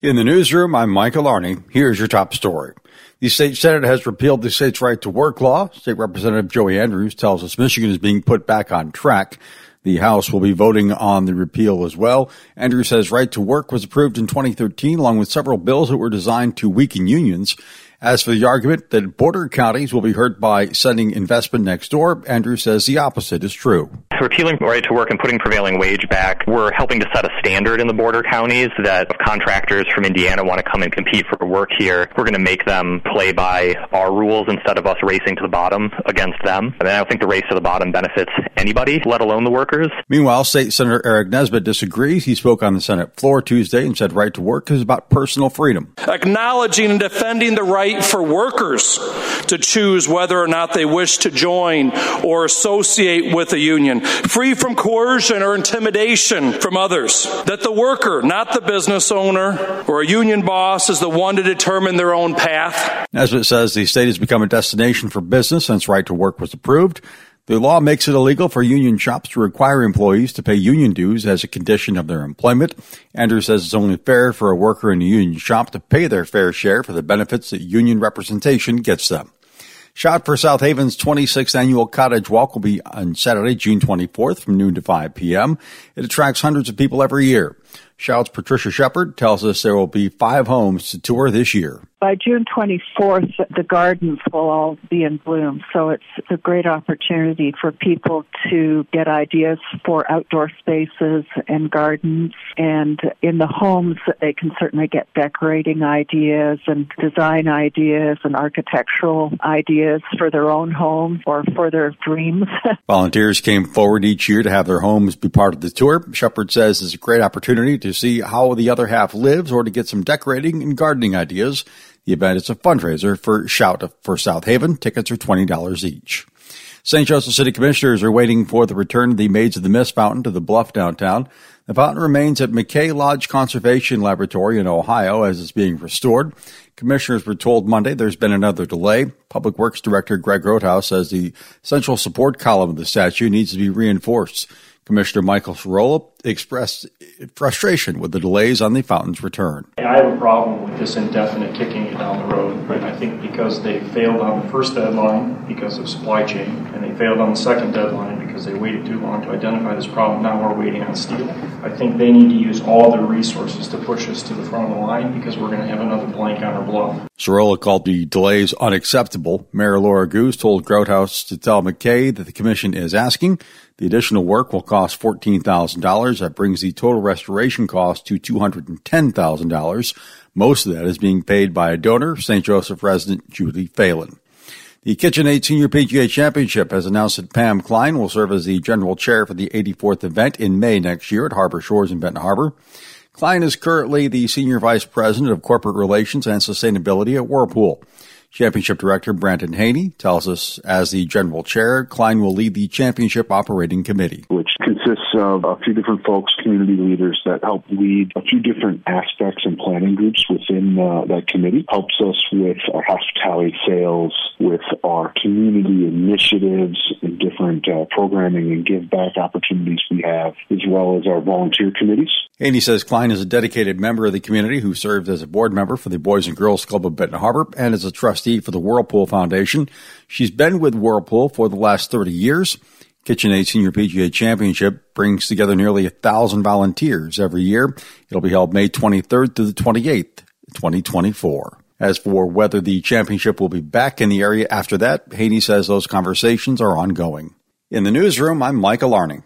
In the newsroom, I'm Michael Arney. Here's your top story. The state senate has repealed the state's right to work law. State Representative Joey Andrews tells us Michigan is being put back on track. The House will be voting on the repeal as well. Andrews says right to work was approved in 2013 along with several bills that were designed to weaken unions. As for the argument that border counties will be hurt by sending investment next door, Andrew says the opposite is true. Repealing right to work and putting prevailing wage back, we're helping to set a standard in the border counties that if contractors from Indiana want to come and compete for work here, we're going to make them play by our rules instead of us racing to the bottom against them. And I don't think the race to the bottom benefits anybody, let alone the workers. Meanwhile, State Senator Aric Nesbitt disagrees. He spoke on the Senate floor Tuesday and said right to work is about personal freedom. Acknowledging and defending the right right for workers to choose whether or not they wish to join or associate with a union, free from coercion or intimidation from others. That the worker, not the business owner or a union boss, is the one to determine their own path. Nesbitt says the state has become a destination for business since right to work was approved. The law makes it illegal for union shops to require employees to pay union dues as a condition of their employment. Andrew says it's only fair for a worker in a union shop to pay their fair share for the benefits that union representation gets them. Shout for South Haven's 26th annual Cottage Walk will be on Saturday, June 24th from noon to 5 p.m. It attracts hundreds of people every year. Shout's Patricia Shepard tells us there will be five homes to tour this year. By June 24th, the gardens will all be in bloom. So it's a great opportunity for people to get ideas for outdoor spaces and gardens. And in the homes, they can certainly get decorating ideas and design ideas and architectural ideas for their own homes or for their dreams. Volunteers came forward each year to have their homes be part of the tour. Shepard says it's a great opportunity to see how the other half lives or to get some decorating and gardening ideas. The event is a fundraiser for Shout for South Haven. Tickets are $20 each. St. Joseph City Commissioners are waiting for the return of the Maids of the Mist fountain to the bluff downtown. The fountain remains at McKay Lodge Conservation Laboratory in Ohio as it's being restored. Commissioners were told Monday there's been another delay. Public Works Director Greg Grothaus says the central support column of the statue needs to be reinforced. Commissioner Michael Cirola expressed frustration with the delays on the fountain's return. I have a problem with this indefinite kicking it down the road. Right? I think because they failed on the first deadline because of supply chain, and they failed on the second deadline because they waited too long to identify this problem. Now we're waiting on steel. I think they need to use all their resources to push us to the front of the line because we're going to have another blank on our bluff. Cirola called the delays unacceptable. Mayor Laura Goose told Grothaus to tell McKay that the commission is asking the additional work will cost $14,000. That brings the total restoration cost to $210,000. Most of that is being paid by a donor, St. Joseph resident Julie Phelan. The KitchenAid Senior PGA Championship has announced that Pam Klein will serve as the general chair for the 84th event in May next year at Harbor Shores in Benton Harbor. Klein is currently the Senior Vice President of Corporate Relations and Sustainability at Whirlpool. Championship Director Brandon Haney tells us as the general chair, Klein will lead the championship operating committee. Consists of a few different folks, community leaders that help lead a few different aspects and planning groups within uh, that committee. Helps us with our hospitality sales, with our community initiatives and different uh, programming and give back opportunities we have, as well as our volunteer committees. Haney says Klein is a dedicated member of the community who served as a board member for the Boys and Girls Club of Benton Harbor and as a trustee for the Whirlpool Foundation. She's been with Whirlpool for the last 30 years. KitchenAid Senior PGA Championship brings together nearly a thousand volunteers every year. It'll be held May 23rd through the 28th, 2024. As for whether the championship will be back in the area after that, Haney says those conversations are ongoing. In the newsroom, I'm Michael Arning.